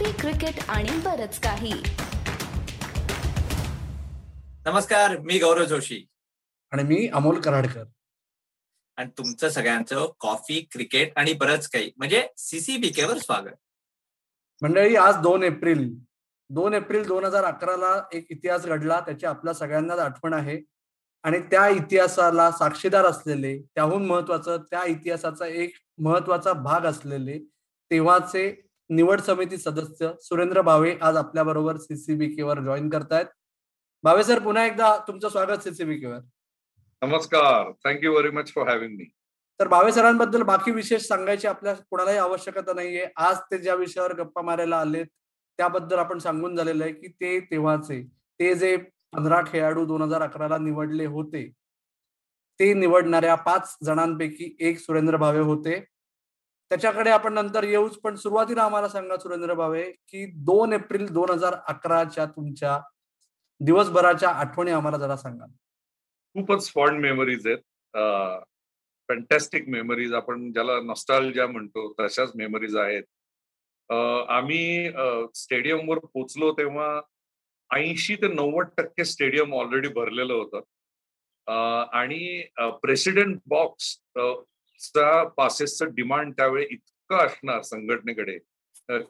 Coffee cricket आणि बरच काही. नमस्कार मी गौरव जोशी. आणि मी अमोल कराडकर. आणि तुमचं सगळ्यांचं कॉफी क्रिकेट आणि बरंच काही. म्हणजे सीसीबीके वर स्वागत. मंडळी आज दोन एप्रिल. दोन एप्रिल दोन हजार अकराला एक इतिहास घडला. त्याची आपल्या सगळ्यांनाच आठवण आहे. आणि त्या इतिहासाला साक्षीदार असलेले त्याहून महत्वाचं त्या इतिहासाचा एक महत्त्वाचा भाग असलेले तेव्हाचे निवड समिती सदस्य सुरेंद्र भावे आज आपल्या बरोबर सीसीबीके वर जॉईन करतायत. भावे सर पुन्हा एकदा तुमचं स्वागत सीसीबीके वर. नमस्कार. Thank you very much for having me तर भावे सरांबद्दल बाकी विशेष सांगायची आपल्या कोणालाही आवश्यकता नाहीये. आज ते ज्या विषयावर गप्पा मारायला आलेत त्याबद्दल आपण सांगून झालेलं आहे की ते तेव्हाचे ते जे पंधरा खेळाडू दोन हजार अकराला निवडले होते ते निवडणाऱ्या पाच जणांपैकी एक सुरेंद्र भावे होते. त्याच्याकडे आपण नंतर येऊच पण सुरुवातीला आम्हाला सांगा सुरेंद्र भावे की दोन एप्रिल दोन हजार अकराच्या तुमच्या दिवसभराच्या आठवणी आम्हाला जरा सांगा. खूपच फॉन्ड मेमरीज आहेत. फॅन्टॅस्टिक मेमरीज आपण ज्याला नॉस्टालजिया म्हणतो तशाच मेमरीज आहेत. आम्ही स्टेडियमवर पोचलो तेव्हा ऐंशी ते नव्वद टक्के स्टेडियम ऑलरेडी भरलेलं होतं. आणि प्रेसिडेंट बॉक्स चा पासेसचं डिमांड त्यावेळी इतकं असणार संघटनेकडे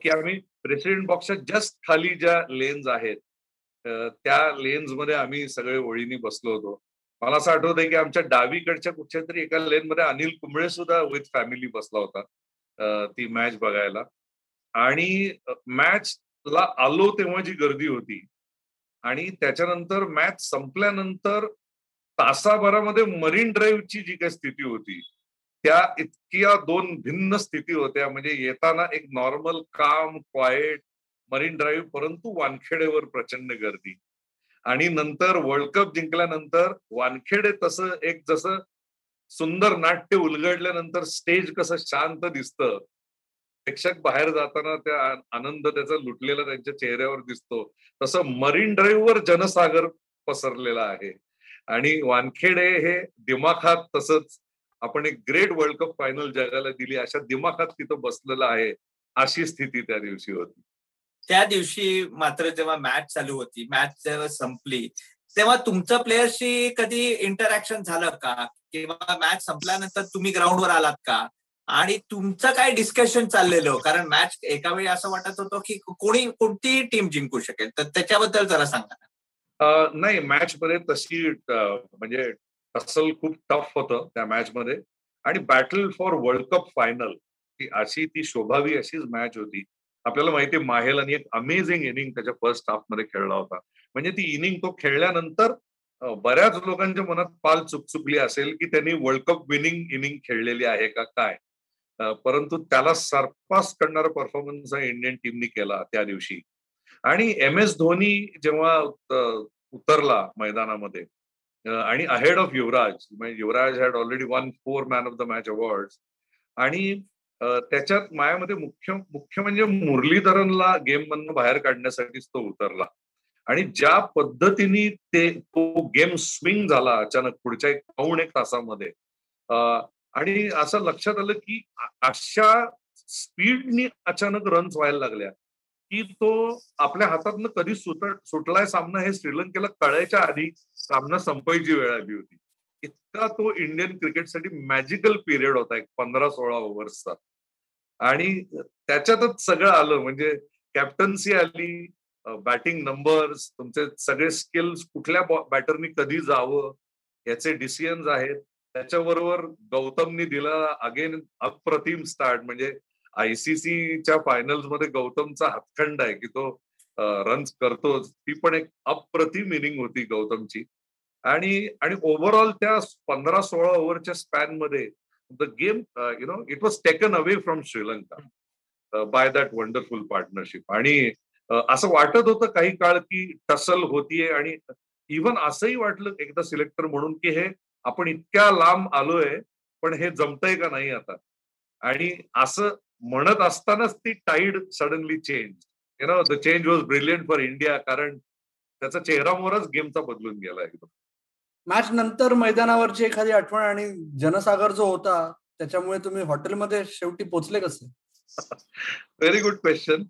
की आम्ही प्रेसिडेंट बॉक्सच्या जस्ट खाली ज्या लेन्स आहेत त्या लेन्समध्ये आम्ही सगळे ओळीनी बसलो होतो. मला असं आठवत आहे की आमच्या डावीकडच्या कुठच्या तरी एका लेन मध्ये अनिल कुंबळे सुद्धा विथ फॅमिली बसला होता ती मॅच बघायला. आणि मॅच ला आलो तेव्हा जी गर्दी होती आणि त्याच्यानंतर मॅच संपल्यानंतर तासाभरामध्ये मरीन ड्राईव्हची जी काही स्थिती होती त्या इतक्या दोन भिन्न स्थिती होत्या. म्हणजे येताना एक नॉर्मल काम क्वाएट मरीन ड्राईव्ह परंतु वानखेडेवर प्रचंड गर्दी. आणि नंतर वर्ल्ड कप जिंकल्यानंतर वानखेडे तसं एक जसं सुंदर नाट्य उलगडल्यानंतर स्टेज कसं शांत दिसतं. प्रेक्षक बाहेर जाताना त्या आनंद त्याचा लुटलेला त्यांच्या चेहऱ्यावर दिसतो. तसं मरीन ड्राईव्हवर जनसागर पसरलेला आहे. आणि वानखेडे हे दिमाखात तसंच आपण एक ग्रेट वर्ल्ड कप फायनल जगाला दिली अशा दिमाखात तिथं बसलेलं आहे अशी स्थिती त्या दिवशी होती. त्या दिवशी मात्र जेव्हा मॅच चालू होती मॅच जेव्हा संपली तेव्हा तुमचं प्लेयरशी कधी इंटरॅक्शन झालं का? किंवा मॅच संपल्यानंतर तुम्ही ग्राउंडवर आलात का? आणि तुमचं काय डिस्कशन चाललेलं कारण मॅच एका वेळी असं वाटत होतं की कोणी कोणतीही टीम जिंकू शकेल. तर त्याच्याबद्दल जरा सांगा नाही मॅच मध्ये तशी म्हणजे असल खूप टफ होतं त्या मॅच मध्ये. आणि battle for world cup final ही अशी ती शोभावी अशीच मॅच होती. आपल्याला माहिती आहे माहेल आणि एक अमेझिंग इनिंग त्याच्या फर्स्ट हाफमध्ये खेळला होता. म्हणजे ती इनिंग तो खेळल्यानंतर बऱ्याच लोकांच्या मनात पाल चुकचुकली असेल की त्यांनी वर्ल्ड कप विनिंग इनिंग खेळलेली आहे का काय? परंतु त्याला सरपास करणारा परफॉर्मन्स इंडियन टीमनी केला त्या दिवशी. आणि एम एस धोनी जेव्हा उतरला मैदानामध्ये आणि अहेड ऑफ युवराज म्हणजे Yuvraj had already won four man of the match award आणि त्याच्यात मायामध्ये मुख्य मुख्य म्हणजे मुरलीधरनला गेम मधनं बाहेर काढण्यासाठीच तो उतरला. आणि ज्या पद्धतीने ते तो गेम स्विंग झाला अचानक पुढच्या एक पाऊण एक तासामध्ये आणि असं लक्षात आलं की अशा स्पीडनी अचानक रन्स व्हायला लागल्या. की तो आपल्या हातातनं कधी सुट सुटलाय सामना हे श्रीलंकेला कळायच्या आधी सामना संपायची वेळ आली होती. इतका तो इंडियन क्रिकेटसाठी मॅजिकल पिरियड होता एक पंधरा सोळा ओव्हर्सचा आणि त्याच्यातच सगळं आलं म्हणजे कॅप्टन्सी आली बॅटिंग नंबर्स तुमचे सगळे स्किल्स कुठल्या बॅटरनी कधी जावं याचे डिसिजन्स आहेत. त्याच्याबरोबर गौतमनी दिला अगेन अप्रतिम स्टार्ट म्हणजे आयसीसीच्या फायनल्समध्ये गौतमचा हातखंड आहे की तो रन्स करतो ती पण एक अप्रतिम इनिंग होती गौतमची. आणि आणि ओव्हरऑल त्या पंधरा सोळा ओव्हरच्या स्पॅनमध्ये the game you know it was taken away from Sri Lanka by that wonderful partnership आणि असं वाटत होतं काही काळ की टसल होतीये आणि इव्हन असंही वाटलं एकदा सिलेक्टर म्हणून की हे आपण इतक्या लांब आलोय पण हे जमतंय का नाही आता? आणि असं म्हणत असतानाच ती tide suddenly change you know the change was brilliant for India कारण त्याचा चेहरा मोरच गेमचा बदलून गेला एकदम. मॅच नंतर मैदानावरची एखादी आठवण आणि जनसागर जो होता त्याच्यामुळे तुम्ही हॉटेलमध्ये शेवटी पोचले कसे? व्हेरी गुड क्वेश्चन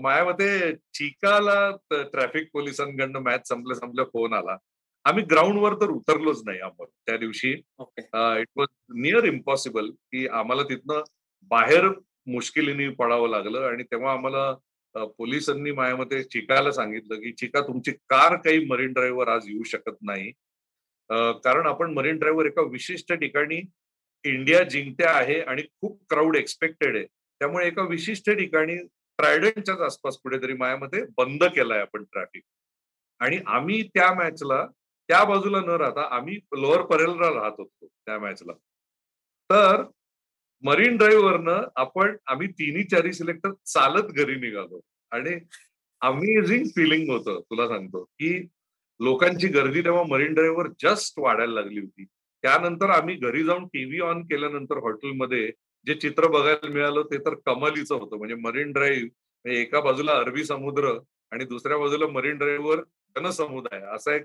माझ्या मते चिकाला ट्रॅफिक पोलिसांकडनं मॅच संपल्या संपल्या फोन आला. आम्ही ग्राउंडवर तर उतरलोच नाही आम्हाला त्या दिवशी. इट वॉज नियर इम्पॉसिबल की आम्हाला तिथनं बाहेर मुश्किलीने पडावं लागलं आणि तेव्हा आम्हाला पोलिसांनी माझ्या मते चिकाला सांगितलं की चिका तुमची कार काही मरीन ड्राईव्हवर आज येऊ शकत नाही. कारण आपण मरीन ड्राईव्हवर एका विशिष्ट ठिकाणी इंडिया जिंकते आहे आणि खूप क्राऊड एक्सपेक्टेड आहे. त्यामुळे एका विशिष्ट ठिकाणी ट्रायडंटच्याच आसपास कुठेतरी मायामध्ये बंद केलाय आपण ट्रॅफिक. आणि आम्ही त्या मॅचला त्या बाजूला न राहता आम्ही लोअर परेलला राहत होतो त्या मॅचला. तर मरीन ड्राईव्हवरनं आपण आम्ही तिन्ही चारी सिलेक्टर चालत घरी निघालो. आणि अमेझिंग फिलिंग होतं तुला सांगतो की लोकांची गर्दी तेव्हा मरीन ड्राईव्हवर जस्ट वाढायला लागली होती. त्यानंतर आम्ही घरी जाऊन टीव्ही ऑन केल्यानंतर हॉटेलमध्ये जे चित्र बघायला मिळालं ते तर कमालीचं होतं. म्हणजे मरीन ड्राईव्ह म्हणजे एका बाजूला अरबी समुद्र आणि दुसऱ्या बाजूला मरीन ड्राईव्हवर जनसमुदाय असं एक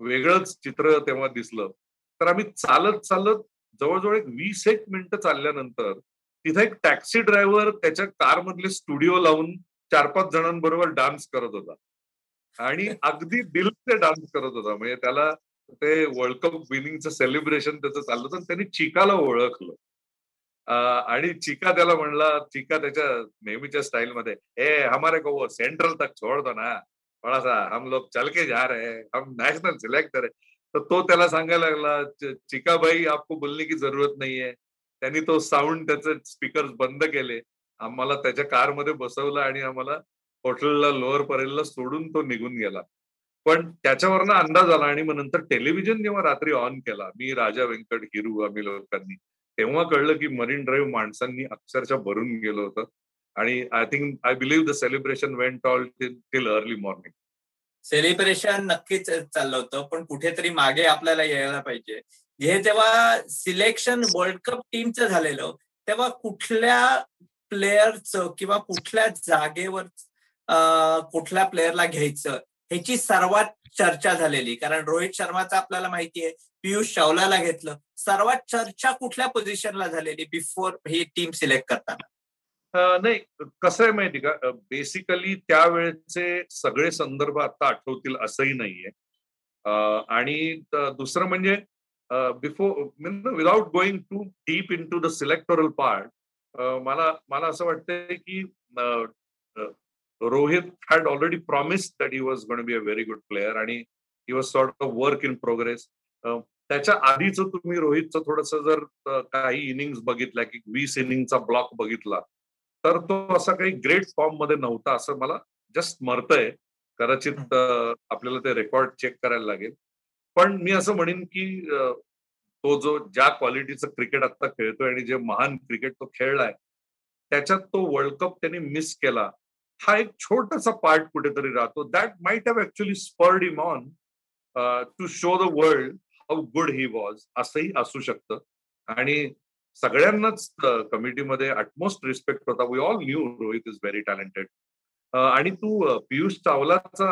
वेगळंच चित्र तेव्हा दिसलं. तर आम्ही चालत चालत जवळजवळ एक वीस एक मिनिटं चालल्यानंतर तिथे एक टॅक्सी ड्रायव्हर त्याच्या कारमधले स्टुडिओ लावून चार पाच जणांबरोबर डान्स करत होता. आणि अगदी दिल ते डान्स करत होता. म्हणजे त्याला ते वर्ल्ड कप विनिंगचं सेलिब्रेशन त्याचं चाललं होतं त्यांनी चिकाला ओळखलं. आणि चिका त्याला म्हणला चिका त्याच्या नेहमीच्या स्टाईलमध्ये ए हमारे को सेंट्रल तक छोड़ दो ना. थोडासा हम लोग चल के जा रहे हम नॅशनल सिलेक्टर आहे तर तो त्याला सांगायला लागला चिकाबाई आपको बोलने की जरूरत नाहीये. त्यांनी तो साऊंड त्याचे स्पीकर बंद केले. आम्हाला त्याच्या कारमध्ये बसवलं आणि आम्हाला हॉटेलला लोअर परेलला सोडून तो निघून गेला. पण त्याच्यावरनं अंदाज आला आणि मग नंतर टेलिव्हिजन जेव्हा रात्री ऑन केला मी राजा व्यंकट हिरू आम्ही लोकांनी तेव्हा कळलं की मरीन ड्राईव्ह माणसांनी अक्षरशः भरून गेलं होतं. आणि I think I believe the celebration went all till early morning celebration नक्कीच चाललं होतं पण कुठेतरी मागे आपल्याला यायला पाहिजे. हे जेव्हा सिलेक्शन वर्ल्ड कप टीमचं झालेलं तेव्हा कुठल्या प्लेयरचं किंवा कुठल्या जागेवर कुठल्या प्लेअरला घ्यायचं ह्याची सर्वात चर्चा झालेली. कारण रोहित शर्माचं आपल्याला माहिती आहे पियुष चावलाला घेतलं. सर्वात चर्चा कुठल्या पोझिशनला झालेली बिफोर ही टीम सिलेक्ट करताना? नाही कसं आहे माहिती का? बेसिकली त्यावेळेचे सगळे संदर्भ आता आठवतील असंही नाहीये. आणि दुसरं म्हणजे before without going to deep into the selectoral part मला मला असं वाटतंय की Rohit had already promise that he was gone be a very good player आणि he was sort of work in progress त्याच्या आधीच तुम्ही रोहितचं थोडस जर काही इनिंग्स बघितल्या की वीस इनिंगचा ब्लॉक बघितला तर तो असा काही ग्रेट फॉर्ममध्ये नव्हता असं मला जस्ट मरतय. कदाचित आपल्याला ते रेकॉर्ड चेक करायला लागेल. पण मी असं म्हणेन की तो जो ज्या क्वालिटीचं क्रिकेट आता खेळतोय आणि जे महान क्रिकेट तो खेळलाय त्याच्यात तो वर्ल्ड कप त्यांनी मिस केला. हा एक छोटासा पार्ट कुठेतरी राहतो. That might have actually spurred him on to show the world how good he was असंही असू शकतं. आणि सगळ्यांनाच कमिटीमध्ये अटमोस्ट रिस्पेक्ट होता. We all knew Rohit is very talented आणि तू पियुष चावलाचा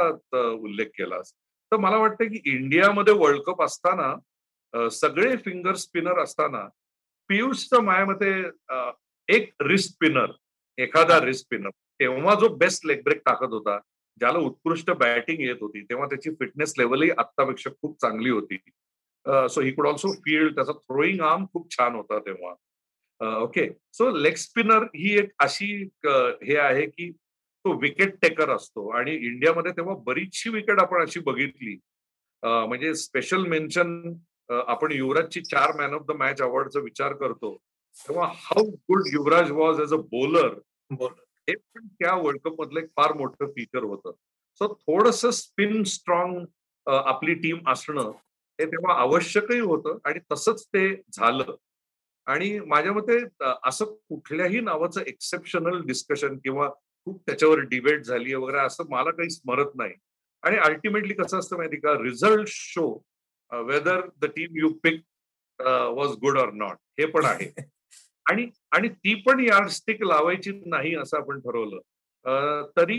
उल्लेख केलास. तर मला वाटतं की इंडियामध्ये वर्ल्ड कप असताना सगळे फिंगर स्पिनर असताना पियुषचं मायामध्ये एक रिस्ट स्पिनर एखादा रिस्ट स्पिनर तेव्हा जो बेस्ट लेग ब्रेक टाकत होता ज्याला उत्कृष्ट बॅटिंग येत होती तेव्हा त्याची फिटनेस लेवलही आत्तापेक्षा खूप चांगली होती. So he could also field त्याचा थ्रोईंग आर्म खूप छान होता तेव्हा. ओके सो लेग स्पिनर ही एक अशी हे आहे की तो विकेट टेकर असतो. आणि इंडियामध्ये तेव्हा बरीचशी विकेट आपण अशी बघितली. म्हणजे स्पेशल मेन्शन आपण युवराजची चार मॅन ऑफ द मॅच अवॉर्डचा विचार करतो. तेव्हा how good Yuvraj was as a bowler हे पण त्या वर्ल्ड कप मधलं एक फार मोठं फीचर होतं. सो थोडस स्पिन स्ट्रॉंग आपली टीम असणं हे तेव्हा आवश्यकही होतं आणि तसंच ते झालं. आणि माझ्या मते असं कुठल्याही नावाचं एक्सेप्शनल डिस्कशन किंवा खूप त्याच्यावर डिबेट झाली वगैरे असं मला काही स्मरत नाही. आणि अल्टिमेटली कसं असतं माहिती का? Result show whether the team you pick was good or not हे पण आहे. आणि आणि ती पण यार्डस्टिक लावायची नाही असं आपण ठरवलं. तरी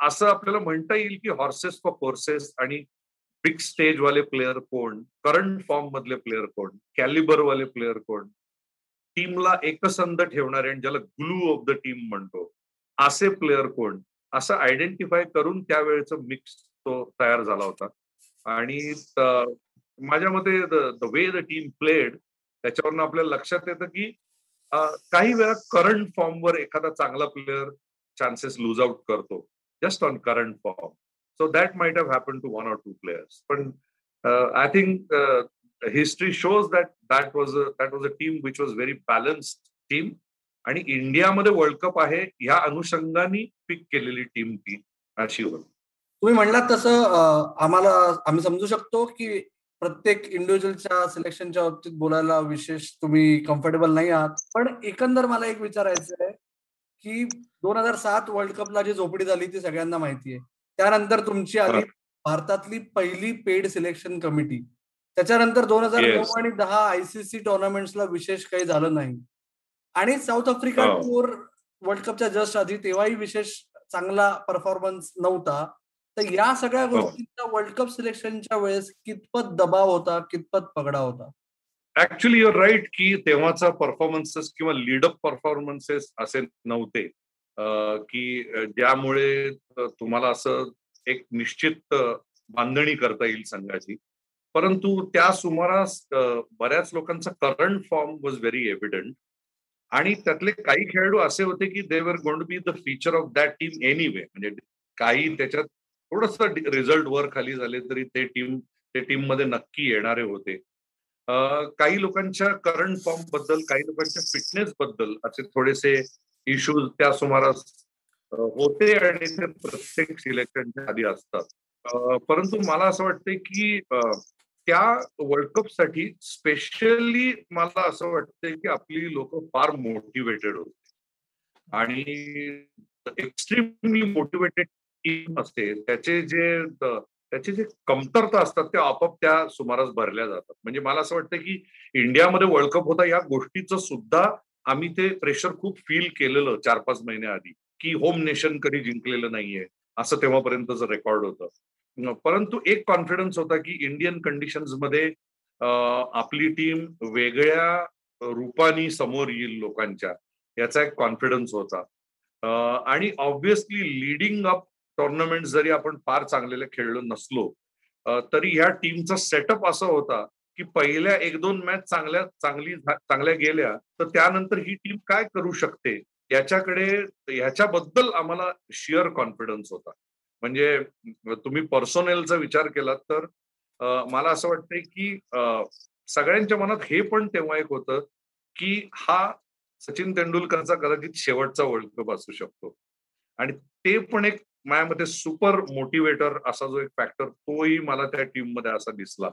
असं आपल्याला म्हणता येईल की हॉर्सेस फॉर कोर्सेस आणि बिग स्टेज वाले प्लेअर कोण? करंट फॉर्म मधले प्लेअर कोण? कॅलिबर वाले प्लेअर कोण? टीमला एकसंध ठेवणारे आणि ज्याला ग्लू ऑफ द टीम म्हणतो. असे प्लेअर कोण? असं आयडेंटिफाय करून त्यावेळेचा मिक्स तो तयार झाला होता. आणि माझ्या मते the way the team played त्याच्यावरून आपल्याला लक्षात येतं की काही वेळा करंट फॉर्मवर एखादा चांगला प्लेअर चान्सेस लूज आउट करतो. Just on current form so that to one happen to players. But to I पण I think shows that that was was that was a team which was very balanced team आणि इंडियामध्ये world cup आहे ह्या अनुषंगाने पिक केलेली team ती अशी होती. तुम्ही म्हणलात तसं आम्हाला आम्ही समजू शकतो की प्रत्येक इंडिव्हिज्युअलच्या सिलेक्शनच्या बाबतीत बोलायला विशेष तुम्ही कम्फर्टेबल नाही आहात. पण एकंदर मला एक विचारायचं आहे की दोन हजार सात वर्ल्ड कपला जी झोपडी झाली ती सगळ्यांना माहिती आहे. त्यानंतर तुमची आली भारतातली पहिली पेड सिलेक्शन कमिटी त्याच्यानंतर दोन हजार नऊ आणि दहा आयसीसी टुर्नामेंट्सला विशेष काही झालं नाही. आणि साऊथ आफ्रिका टूर वर्ल्ड कपच्या जस्ट आधी तेव्हाही विशेष चांगला परफॉर्मन्स नव्हता. तर या सगळ्या हो. गोष्टींचा वर्ल्ड कप सिलेक्शनच्या वेळेस कितपत दबाव होता कितपत पगडा होता? ऍक्च्युली युअर राईट की तेव्हाचा परफॉर्मन्सेस किंवा लीडअप परफॉर्मन्सेस असे नव्हते. की ज्यामुळे तुम्हाला असं एक निश्चित बांधणी करता येईल संघाची. परंतु त्या सुमारास बऱ्याच लोकांचा current form was very evident आणि त्यातले काही खेळाडू असे होते की they were gonna be the future of that team anyway म्हणजे काही त्याच्यात थोडस रिझल्ट वर खाली झाले तरी ते टीम ते टीममध्ये नक्की येणारे होते. काही लोकांच्या करंट फॉर्मबद्दल काही लोकांच्या फिटनेस बद्दल असे थोडेसे इश्यूज त्या सुमारास होते आणि ते प्रत्येक सिलेक्शनच्या आधी असतात. परंतु मला असं वाटतंय की त्या वर्ल्ड कपसाठी स्पेशली मला असं वाटतंय की आपली लोक फार मोटिवेटेड होते. आणि एक्स्ट्रीमली मोटिवेटेड टीम असते. त्याचे जे त्याचे जे कमतरता असतात ते आपोआप त्या सुमारास भरल्या जातात. म्हणजे मला असं वाटतं की इंडियामध्ये वर्ल्ड कप होता या गोष्टीचं सुद्धा आम्ही ते प्रेशर खूप फील केलेलं चार पाच महिन्या आधी की होम नेशन कधी जिंकलेलं नाहीये असं तेव्हापर्यंतच रेकॉर्ड होतं. परंतु एक कॉन्फिडन्स होता की इंडियन कंडिशन्समध्ये आपली टीम वेगळ्या रूपाने समोर येईल लोकांच्या याचा एक कॉन्फिडन्स होता. आणि ऑब्विसली लिडिंग अप टोर्नामेंट जरी आपण फार चांगलेले खेळलो नसलो तरी ह्या टीमचा सेटअप असा होता की पहिल्या एक दोन मॅच चांगल्या चांगली चांगल्या गेल्या तर त्यानंतर ही टीम काय करू शकते? याच्याकडे ह्याच्याबद्दल आम्हाला शिअर कॉन्फिडन्स होता. म्हणजे तुम्ही पर्सोनेलचा विचार केलात तर मला असं वाटतंय की सगळ्यांच्या मनात हे पण तेव्हा एक होतं की हा सचिन तेंडुलकरचा कदाचित शेवटचा वर्ल्ड कप असू शकतो. आणि ते पण एक माझ्यामध्ये सुपर मोटिवेटर असा जो एक फॅक्टर तोही मला त्या टीममध्ये असा दिसला.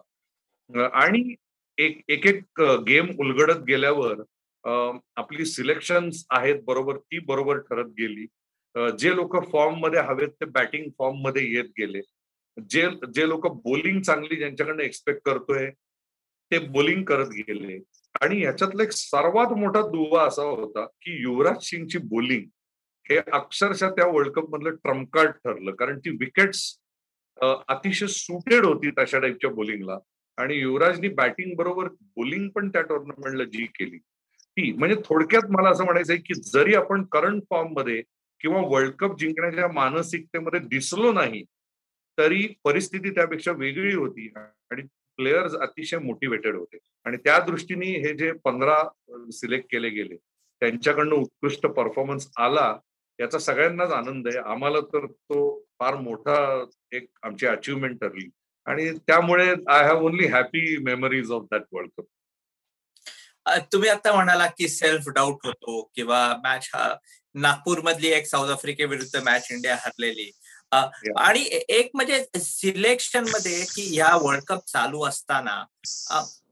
आणि एक एक एक गेम उलगडत गेल्यावर आपली सिलेक्शन आहेत बरोबर ती बरोबर ठरत गेली. जे लोक फॉर्ममध्ये हवेत ते बॅटिंग फॉर्ममध्ये येत गेले. जे जे लोक बोलिंग चांगली ज्यांच्याकडनं एक्सपेक्ट करतोय ते बोलिंग करत गेले. आणि ह्याच्यातला एक सर्वात मोठा दुवा असा होता की युवराज सिंगची बोलिंग हे अक्षरशः त्या वर्ल्ड कप मधलं ट्रम्पकार्ड ठरलं. कारण ती विकेट्स अतिशय सुटेड होती तशा टाईपच्या बोलिंगला. आणि युवराजनी बॅटिंग बरोबर बोलिंग पण त्या टुर्नामेंटला जी केली ती. म्हणजे थोडक्यात मला असं म्हणायचंय की जरी आपण करंट फॉर्ममध्ये किंवा वर्ल्ड कप जिंकण्याच्या मानसिकतेमध्ये दिसलो नाही तरी परिस्थिती त्यापेक्षा वेगळी होती आणि प्लेयर्स अतिशय मोटिवेटेड होते. आणि त्या दृष्टीने हे जे पंधरा सिलेक्ट केले गेले त्यांच्याकडनं उत्कृष्ट परफॉर्मन्स आला याचा सगळ्यांनाच आनंद आहे. आम्हाला तर तो फार मोठा एक आमची अचिव्हमेंट ठरली. आणि त्यामुळे I have only happy memories of that world cup तुम्ही आता म्हणाला की सेल्फ डाऊट होतो किंवा मॅच हा नागपूर मधली एक साऊथ आफ्रिके विरुद्ध मॅच इंडिया हरलेली. आणि एक म्हणजे सिलेक्शनमध्ये की ह्या वर्ल्ड कप चालू असताना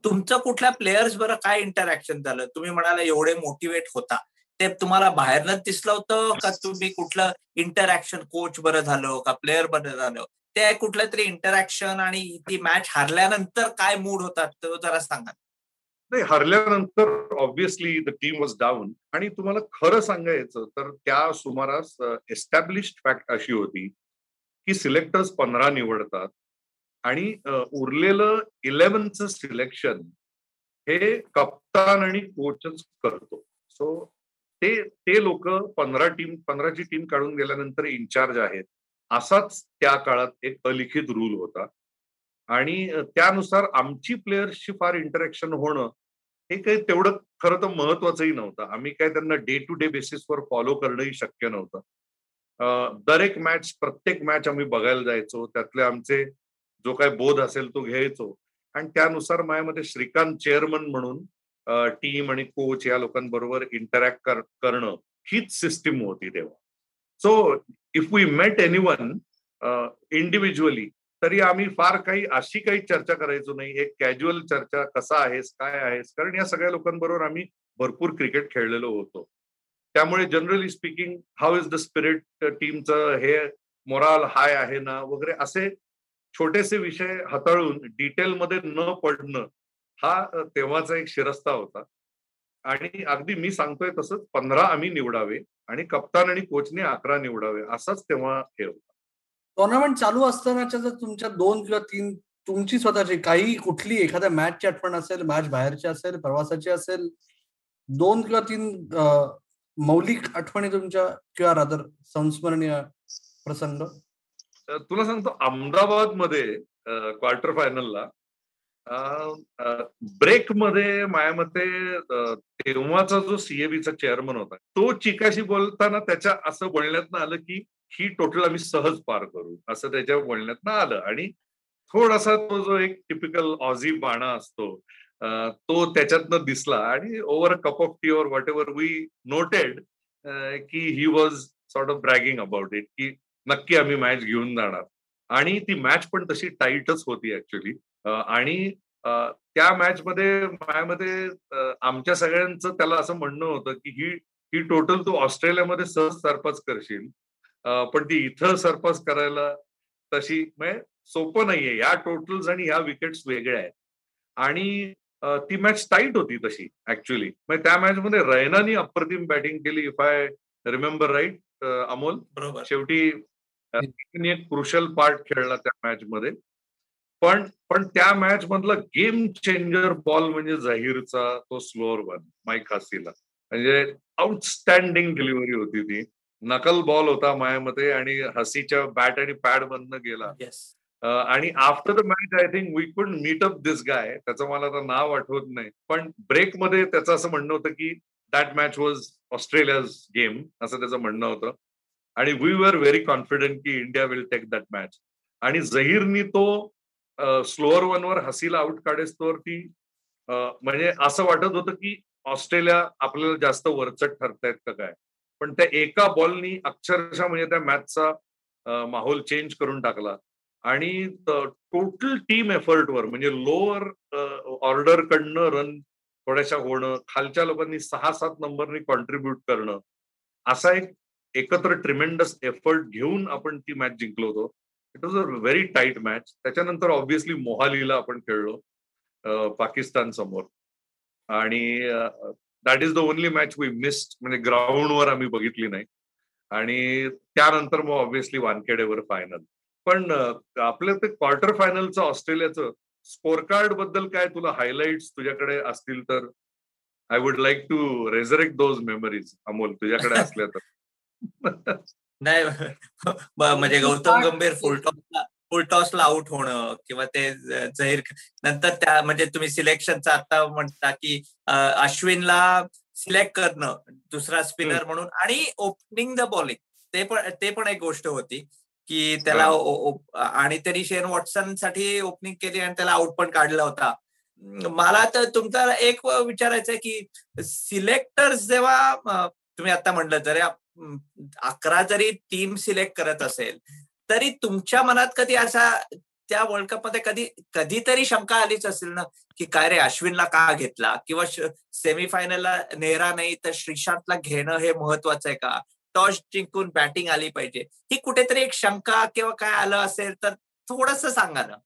तुमचं कुठल्या प्लेयर्स बरं काय इंटरॅक्शन झालं? तुम्ही म्हणाला एवढे मोटिवेट होता. ते तुम्हाला बाहेरनच दिसलं होतं का तुम्ही कुठलं इंटरॅक्शन कोच बरं झालं का प्लेअर बरं झालं? ते कुठल्या तरी इंटरॅक्शन आणि ती मॅच हरल्यानंतर काय मूड होतात तो जरा सांगा. नाही हरल्यानंतर obviously the team was down आणि तुम्हाला खरं सांगायचं तर त्या सुमारास एस्टॅब्लिश्ड फॅक्ट अशी होती की सिलेक्टर्स पंधरा निवडतात आणि उरलेलं इलेव्हनचं सिलेक्शन हे कप्तान आणि कोचच करतो. सो ते ते लोक पंधरा टीम पंधराची टीम काढून गेल्यानंतर इन्चार्ज आहेत. असाच त्या काळात एक अलिखित रूल होता. आणि त्यानुसार आमची प्लेयर्सशी फार इंटरॅक्शन होणं हे काही तेवढं खरं तर महत्वाचंही नव्हतं. आम्ही काय त्यांना डे टू डे बेसिसवर फॉलो करणंही शक्य नव्हतं. दरेक मॅच प्रत्येक मॅच आम्ही बघायला जायचो. त्यातले आमचे जो काय बोध असेल तो घ्यायचो. आणि त्यानुसार माझ्यामध्ये श्रीकांत चेअरमन म्हणून टीम आणि कोच या लोकांबरोबर इंटरॅक्ट करणं हीच सिस्टीम होती तेव्हा. So if we met any one individually तरी आम्ही फार काही अशी काही चर्चा करायचो नाही. एक कॅज्युअल चर्चा कसा आहेस काय आहेस? कारण या सगळ्या लोकांबरोबर आम्ही भरपूर क्रिकेट खेळलेलो होतो. त्यामुळे generally speaking how is the spirit टीमचं हे मोराल हाय आहे ना? वगैरे असे छोटेसे विषय हाताळून डिटेलमध्ये न पडणं हा तेव्हाचा एक शिरस्ता होता. आणि अगदी मी सांगतोय तसंच पंधरा आम्ही निवडावे आणि कप्तान आणि कोचने अकरा निवडावे असाच तेव्हा हे होता. टुर्नामेंट चालू असतानाच्या जर तुमच्या दोन किंवा तीन तुमची स्वतःची काही कुठली एखाद्या मॅचची आठवण असेल मॅच बाहेरची असेल प्रवासाची असेल दोन किंवा तीन मौलिक आठवणी तुमच्या किंवा रादर संस्मरणीय प्रसंग? तुला सांगतो अहमदाबादमध्ये क्वार्टर फायनलला ब्रेकमध्ये माझ्या मते तेव्हाचा जो सीएबीचा चेअरमन होता तो चिकाशी बोलताना त्याच्या असं बोलण्यात आलं की ही टोटल आम्ही सहज पार करू असं त्याच्या बोलण्यात आलं. आणि थोडासा तो जो एक टिपिकल ऑझी बाणा असतो तो त्याच्यातनं दिसला. आणि over cup of tea over whatever we noted की he was sort of bragging about it की नक्की आम्ही मॅच घेऊन जाणार. आणि ती मॅच पण तशी टाईटच होती ऍक्च्युली आणि त्या मॅच मध्ये माझ्यामध्ये आमच्या सगळ्यांचं त्याला असं म्हणणं होतं की ही ही टोटल तू ऑस्ट्रेलियामध्ये सहज सरपास करशील. पण ती इथं सरपास करायला तशी म्हणजे सोपं नाहीये. या टोटल्स आणि ह्या विकेट्स वेगळ्या आहेत. आणि ती मॅच टाईट होती तशी ऍक्च्युली म्हणजे त्या मॅच मध्ये रैनानी अप्रतिम बॅटिंग केली if I remember right Amol. बरोबर. शेवटी एक क्रुशल पार्ट खेळला त्या मॅच मध्ये पण पण त्या मॅच मधला गेम चेंजर बॉल म्हणजे जाहीरचा तो स्लोअर वन माईक हसीला म्हणजे आउटस्टँडिंग डिलिव्हरी होती ती. नकल बॉल होता मायामध्ये आणि हसीच्या बॅट आणि पॅड मधनं गेला. आणि after the match I think we could meet up this guy त्याचं मला आता नाव आठवत नाही. पण ब्रेकमध्ये त्याचं असं म्हणणं होतं की that match was Australia's game असं त्याचं म्हणणं होतं. आणि वी वर व्हेरी कॉन्फिडंट की India will take that match आणि जहीरनी तो स्लोअर वनवर हसीला आउट काढेस ती म्हणजे असं वाटत होतं की ऑस्ट्रेलिया आपल्याला जास्त वरचट ठरतायत का काय? पण त्या एका बॉलनी अक्षरशः म्हणजे त्या मॅचचा माहोल चेंज करून टाकला. आणि टोटल टीम एफर्टवर म्हणजे लोअर ऑर्डर कडनं रन थोड्याशा होणं खालच्या लोकांनी सहा सात नंबरनी कॉन्ट्रीब्युट करणं असा एक एकत्र ट्रिमेंडस एफर्ट घेऊन आपण ती मॅच जिंकलो होतो. It was a very tight match त्याच्यानंतर ऑब्व्हियसली मोहालीला आपण खेळलो पाकिस्तान समोर. आणि that is the only match we missed म्हणजे ग्राउंडवर आम्ही बघितली नाही. आणि त्यानंतर मग ऑब्व्हियसली वानखेडेवर फायनल पण आपलं ते क्वार्टर फायनलचं ऑस्ट्रेलियाचं स्कोर कार्डबद्दल काय तुला हायलाइट तुझ्याकडे असतील तर? I would like to resurrect those memories Amol तुझ्याकडे असल्या तर. नाही म्हणजे गौतम गंभीर फुलटॉसला फुलटॉसला आउट होणं किंवा ते जहीर नंतर त्या म्हणजे तुम्ही सिलेक्शनचा आता म्हणता की अश्विनला सिलेक्ट करणं दुसरा स्पिनर म्हणून आणि ओपनिंग द बॉलिंग ते पण ते पण एक गोष्ट होती की त्याला आणि त्यांनी शेन वॉटसनसाठी ओपनिंग केली आणि त्याला आउट पण काढला होता. मला तर तुमचा एक विचारायचं आहे की सिलेक्टर्स जेव्हा तुम्ही आता म्हणलं जर अकरा जरी टीम सिलेक्ट करत असेल तरी तुमच्या मनात कधी असा त्या वर्ल्ड कपमध्ये कधी कधीतरी शंका आलीच असेल ना की काय रे अश्विनला का घेतला? किंवा सेमीफायनलला नेहरा नाही तर श्रीशांतला घेणं हे महत्वाचं आहे का? टॉस जिंकून बॅटिंग आली पाहिजे. ही कुठेतरी एक शंका किंवा काय आलं असेल तर थोडस सांगा ना.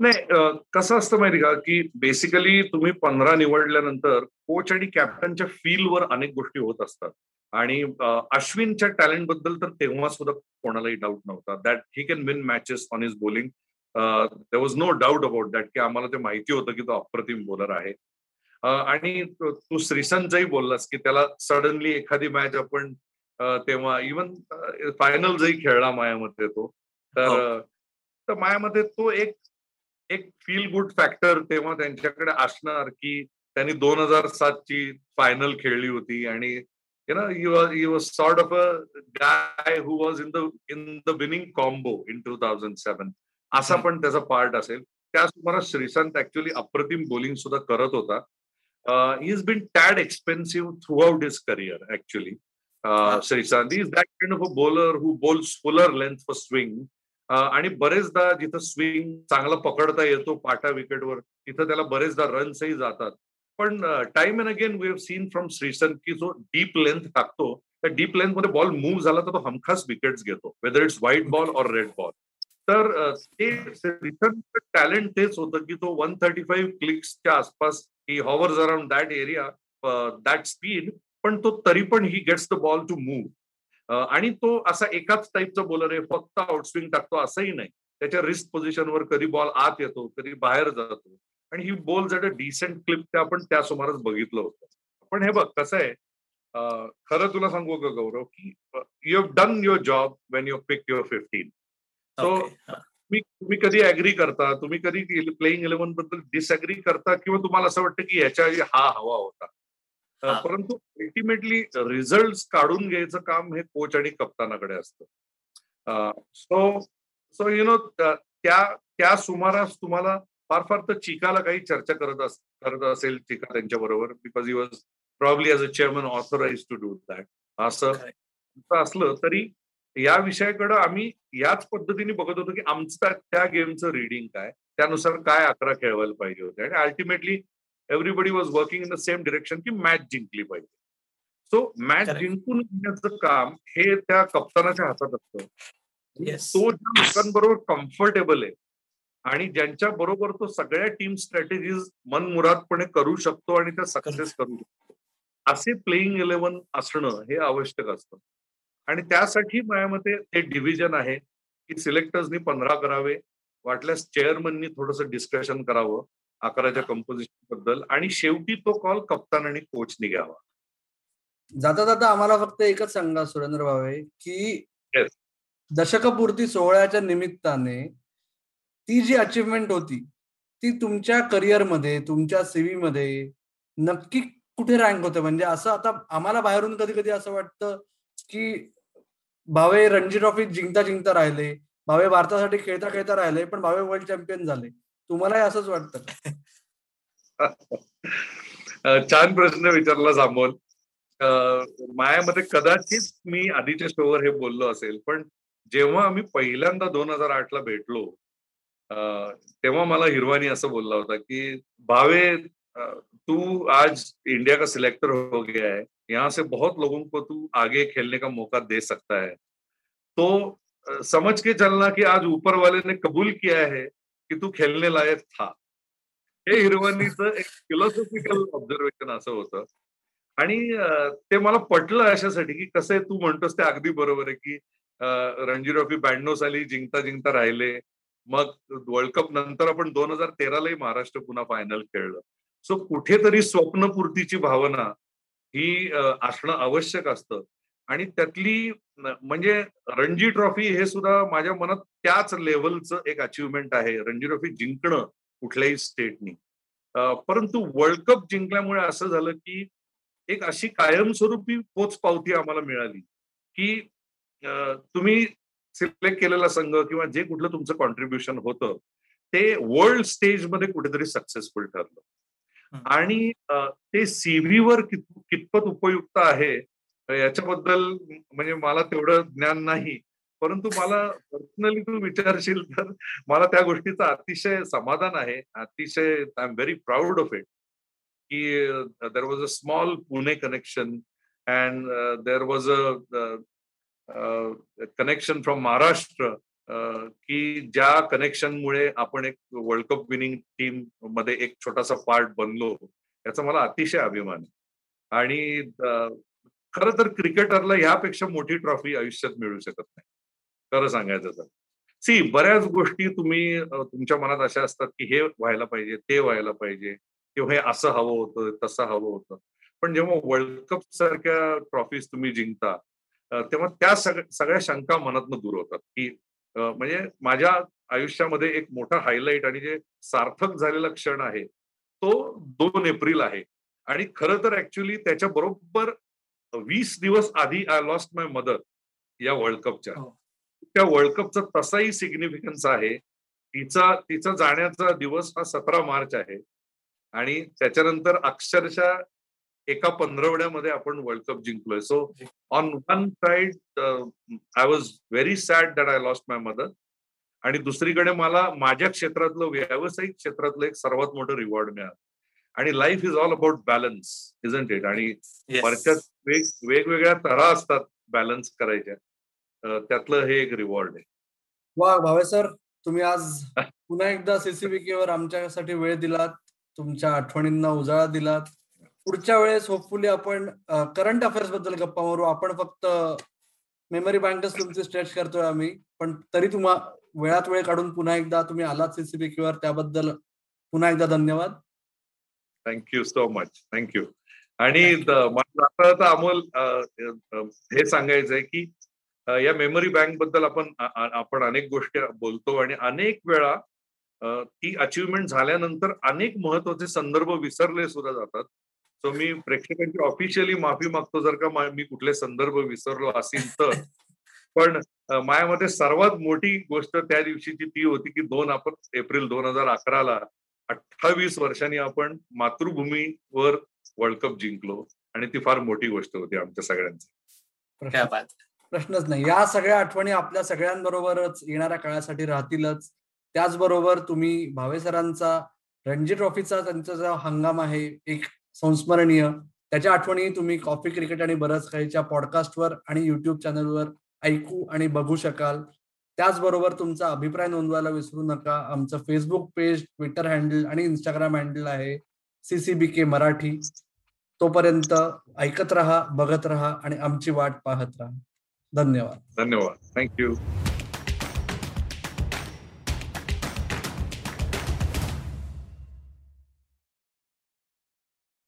नाही कसं असतं माहिती का की बेसिकली तुम्ही पंधरा निवडल्यानंतर कोच आणि कॅप्टनच्या फीलवर अनेक गोष्टी होत असतात. आणि अश्विनच्या टॅलेंटबद्दल तर तेव्हा सुद्धा कोणालाही डाऊट नव्हता. That he can win matches on his bowling there was no doubt about that की आम्हाला ते माहिती होतं की तो अप्रतिम बॉलर आहे. आणि तू श्रीसंतही बोललास की त्याला सडनली एखादी मॅच आपण तेव्हा इवन फायनलही खेळला मायामध्ये तो. तर हो. तर मायामध्ये तो एक एक फील गुड फॅक्टर तेव्हा त्यांच्याकडे असणार की त्यांनी दोन हजार सातची फायनल खेळली होती आणि you know you you was sort of a guy who was in the in the winning combo in two thousand seven असा पण त्याचा पार्ट असेल. त्या सुमारात श्रीसंत ऍक्च्युली अप्रतिम बॉलिंग सुद्धा करत होता. He is been tad expensive throughout his career actually Sreesanth is that kind of a bowler who bowls fuller length for swing आणि बरेचदा जिथं स्विंग चांगला पकडता येतो पाटा विकेटवर तिथं त्याला बरेचदा रन्सही जातात. पण time and again we have seen from Sreesanth की जो डीप लेंथ टाकतो त्या डीप लेंथमध्ये बॉल मूव्ह झाला तर तो हमखास विकेट्स घेतो whether it's white ball or red ball तर ते श्रीसन टॅलेंट तेच होतं की तो वन थर्टी फाईव्ह क्लिक्सच्या आसपास he hovers around that area that speed पण तो तरी पण he gets the ball to move आणि तो असा एकाच टाईपचा बॉलर आहे फक्त आउटस्विंग टाकतो असंही नाही. त्याच्या रिस्क पोझिशनवर कधी बॉल आत येतो कधी बाहेर जातो आणि ही बॉल जर डिसेंट क्लिप ते आपण त्या सुमारच बघितलं होतं. पण हे बघ कसं आहे खरं तुला सांगू का गौरव की you have done your job when you pick your fifteen so तुम्ही तुम्ही कधी अग्री करता? तुम्ही कधी प्लेईंग इलेव्हनबद्दल डिसअग्री करता? किंवा तुम्हाला असं वाटतं की याच्या आधी हा हवा होता? परंतु अल्टिमेटली रिझल्ट काढून घ्यायचं काम हे कोच आणि कप्तानाकडे असतं. सो सो यु नो त्या त्या सुमारास तुम्हाला फार फार तर चिकाला काही चर्चा करत करत असेल चिका त्यांच्या बरोबर because you was probably as a chairman authorise to do that असं असलं तरी या विषयाकडे आम्ही याच पद्धतीने बघत होतो की आमचं त्या गेमचं रिडिंग काय त्यानुसार काय अकरा खेळवायला पाहिजे होते. आणि ultimately everybody was working in the same direction की मॅच जिंकली पाहिजे. सो मॅच जिंकून घेण्याचं काम हे त्या कप्तानाच्या हातात असतं. तो ज्या लोकांबरोबर कम्फर्टेबल आहे आणि ज्यांच्या बरोबर तो सगळ्या टीम स्ट्रॅटेजीज मनमुरादपणे करू शकतो आणि त्या सक्सेस करू शकतो. असे प्लेईंग इलेव्हन असणं हे आवश्यक असतं. आणि त्यासाठी माझ्या मते ते डिव्हिजन आहे की सिलेक्टर्सनी पंधरा करावे वाटल्यास चेअरमननी थोडस डिस्कशन करावं अकराच्या कंपोजिशनबद्दल आणि शेवटी तो कॉल कप्तान आणि कोचनी घ्यावा. जाता जाता आम्हाला फक्त एकच सांगा सुरेंद्र भावे की दशकपूर्ती सोहळ्याच्या निमित्ताने ती जी अचिव्हमेंट होती ती तुमच्या करिअरमध्ये तुमच्या सीव्हीमध्ये नक्की कुठे रँक होते? म्हणजे असं आता आम्हाला बाहेरून कधी कधी असं वाटतं की भावे रणजी ट्रॉफी जिंकता जिंकता राहिले भावे भारतासाठी खेळता खेळता राहिले पण भावे वर्ल्ड चॅम्पियन झाले. तुम्हालाही असंच वाटतं? छान प्रश्न विचारला सामोल. मायामध्ये कदाचित मी आधीच्या शोवर हे बोललो असेल पण जेव्हा आम्ही पहिल्यांदा दोन हजार आठ ला भेटलो तेव्हा मला हिरवानी असं बोलला होता की भावे तू आज इंडिया का सिलेक्टर हो गया है? यहाँ से बहुत लोगों को तू आगे खेलने का मौका दे सकता है। तो समझ के चलना कि आज ऊपर वाले ने कबूल किया है की तू खेळणे लायक था। हे हिरवानीचं एक फिलॉसॉफिकल ऑब्झर्वेशन असं होतं. आणि ते मला पटलं अशासाठी की कसं आहे तू म्हणतोस ते अगदी बरोबर आहे की रणजी ट्रॉफी ब्याण्णव साली जिंकता जिंकता राहिले. मग वर्ल्ड कप नंतर आपण दोन हजार तेरालाही महाराष्ट्र पुन्हा फायनल खेळलं. सो कुठेतरी स्वप्नपूर्तीची भावना ही असणं आवश्यक असतं. आणि त्यातली म्हणजे रणजी ट्रॉफी हे सुद्धा माझ्या मनात त्याच लेवलचं एक अचिव्हमेंट आहे. रणजी ट्रॉफी जिंकणं कुठल्याही स्टेटनी परंतु वर्ल्ड कप जिंकल्यामुळे असं झालं की एक अशी कायमस्वरूपी पोच पावती आम्हाला मिळाली की तुम्ही सिलेक्ट केलेला संघ किंवा जे कुठलं तुमचं कॉन्ट्रीब्युशन होतं ते वर्ल्ड स्टेजमध्ये कुठेतरी सक्सेसफुल ठरलं. आणि ते सीव्हीवर कितपत उपयुक्त आहे याच्याबद्दल म्हणजे मला तेवढं ज्ञान नाही. परंतु मला पर्सनली तू विचारशील तर मला त्या गोष्टीचं अतिशय समाधान आहे. अतिशय I am very proud of it की there was a small Pune connection and there was a connection from Maharashtra की ज्या कनेक्शनमुळे आपण एक वर्ल्ड कप विनिंग टीममध्ये एक छोटासा पार्ट बनलो याचा मला अतिशय अभिमान आहे. आणि खरं तर क्रिकेटरला ह्यापेक्षा मोठी ट्रॉफी आयुष्यात मिळू शकत नाही. खरं सांगायचं तर. सी बऱ्याच गोष्टी तुम्ही तुमच्या मनात अशा असतात की हे व्हायला पाहिजे ते व्हायला पाहिजे किंवा हे असं हवं होतं तसं हवं होतं. पण जेव्हा वर्ल्ड कप सारख्या ट्रॉफीज तुम्ही जिंकता तेव्हा त्या सगळ्या शंका मनातनं दूर होतात की म्हणजे माझ्या आयुष्यामध्ये एक मोठा हायलाईट आणि जे सार्थक झालेला क्षण आहे तो दोन एप्रिल आहे. आणि खरं तर ऍक्च्युली त्याच्या बरोबर वीस दिवस आधी आय लॉस्ट माय मदर या वर्ल्ड कपच्या हो. त्या वर्ल्ड कपचा तसाही सिग्निफिकन्स आहे. तिचा तिचा जाण्याचा दिवस हा सतरा मार्च आहे. आणि त्याच्यानंतर अक्षरशः एका पंधरवड्यामध्ये आपण world cup जिंकलोय. So on one side I was very sad that I lost my mother आणि दुसरीकडे मला माझ्या क्षेत्रातलं व्यावसायिक क्षेत्रातलं एक सर्वात मोठं रिवॉर्ड मिळालं. आणि life is all about balance isn't it आणि वरच्यात वेग वेगवेगळ्या तरा असतात बॅलन्स करायच्या. त्यातलं हे एक रिवॉर्ड आहे. वा भावे सर तुम्ही आज पुन्हा एकदा सीसीबीकेवर आमच्यासाठी वेळ दिलात. तुमच्या आठवणींना उजाळा दिलात. पुढच्या वेळेस होपफुली आपण करंट अफेअर्सबद्दल गप्पा मारू. आपण फक्त मेमरी बँकच तुमची स्ट्रेच करतोय आम्ही. पण तरी तुम्हा वेळात वेळ काढून पुन्हा एकदा तुम्ही आलात सीसीबीकेवर त्याबद्दल पुन्हा एकदा धन्यवाद. थँक्यू सो मच थँक्यू आणि मला अमोल हे सांगायचंय की या मेमरी बँकबद्दल आपण आपण अनेक गोष्टी बोलतो आणि अनेक वेळा ती अचिव्हमेंट झाल्यानंतर अनेक महत्त्वाचे संदर्भ विसरले सुद्धा जातात. सो मी प्रेक्षकांची ऑफिशियली माफी मागतो जर का मी कुठले संदर्भ विसरलो असेल तर. पण माझ्यामध्ये सर्वात मोठी गोष्ट त्या दिवशीची ती होती की दोन आपण एप्रिल दोन हजार अकराला अठ्ठावीस वर्षांनी आपण मातृभूमीवर वर्ल्ड कप जिंकलो. आणि ती फार मोठी गोष्ट होती आमच्या सगळ्यांची. प्रश्नच नाही. या सगळ्या आठवणी आपल्या सगळ्यांबरोबरच येणाऱ्या काळासाठी राहतीलच. त्याचबरोबर तुम्ही भावेसरांचा रणजी ट्रॉफीचा त्यांचा जो हंगाम आहे एक संस्मरणीय. त्याच्या आठवणी तुम्ही कॉफी क्रिकेट आणि बरंच काहीच्या पॉडकास्टवर आणि युट्यूब चॅनलवर ऐकू आणि बघू शकाल. त्याचबरोबर तुमचा अभिप्राय नोंदवायला विसरू नका. आमचं फेसबुक पेज ट्विटर हँडल आणि इंस्टाग्राम हँडल आहे सीसीबी के मराठी. तोपर्यंत ऐकत रहा बघत रहा आणि आमची वाट पाहत राहा. धन्यवाद. धन्यवाद. थँक्यू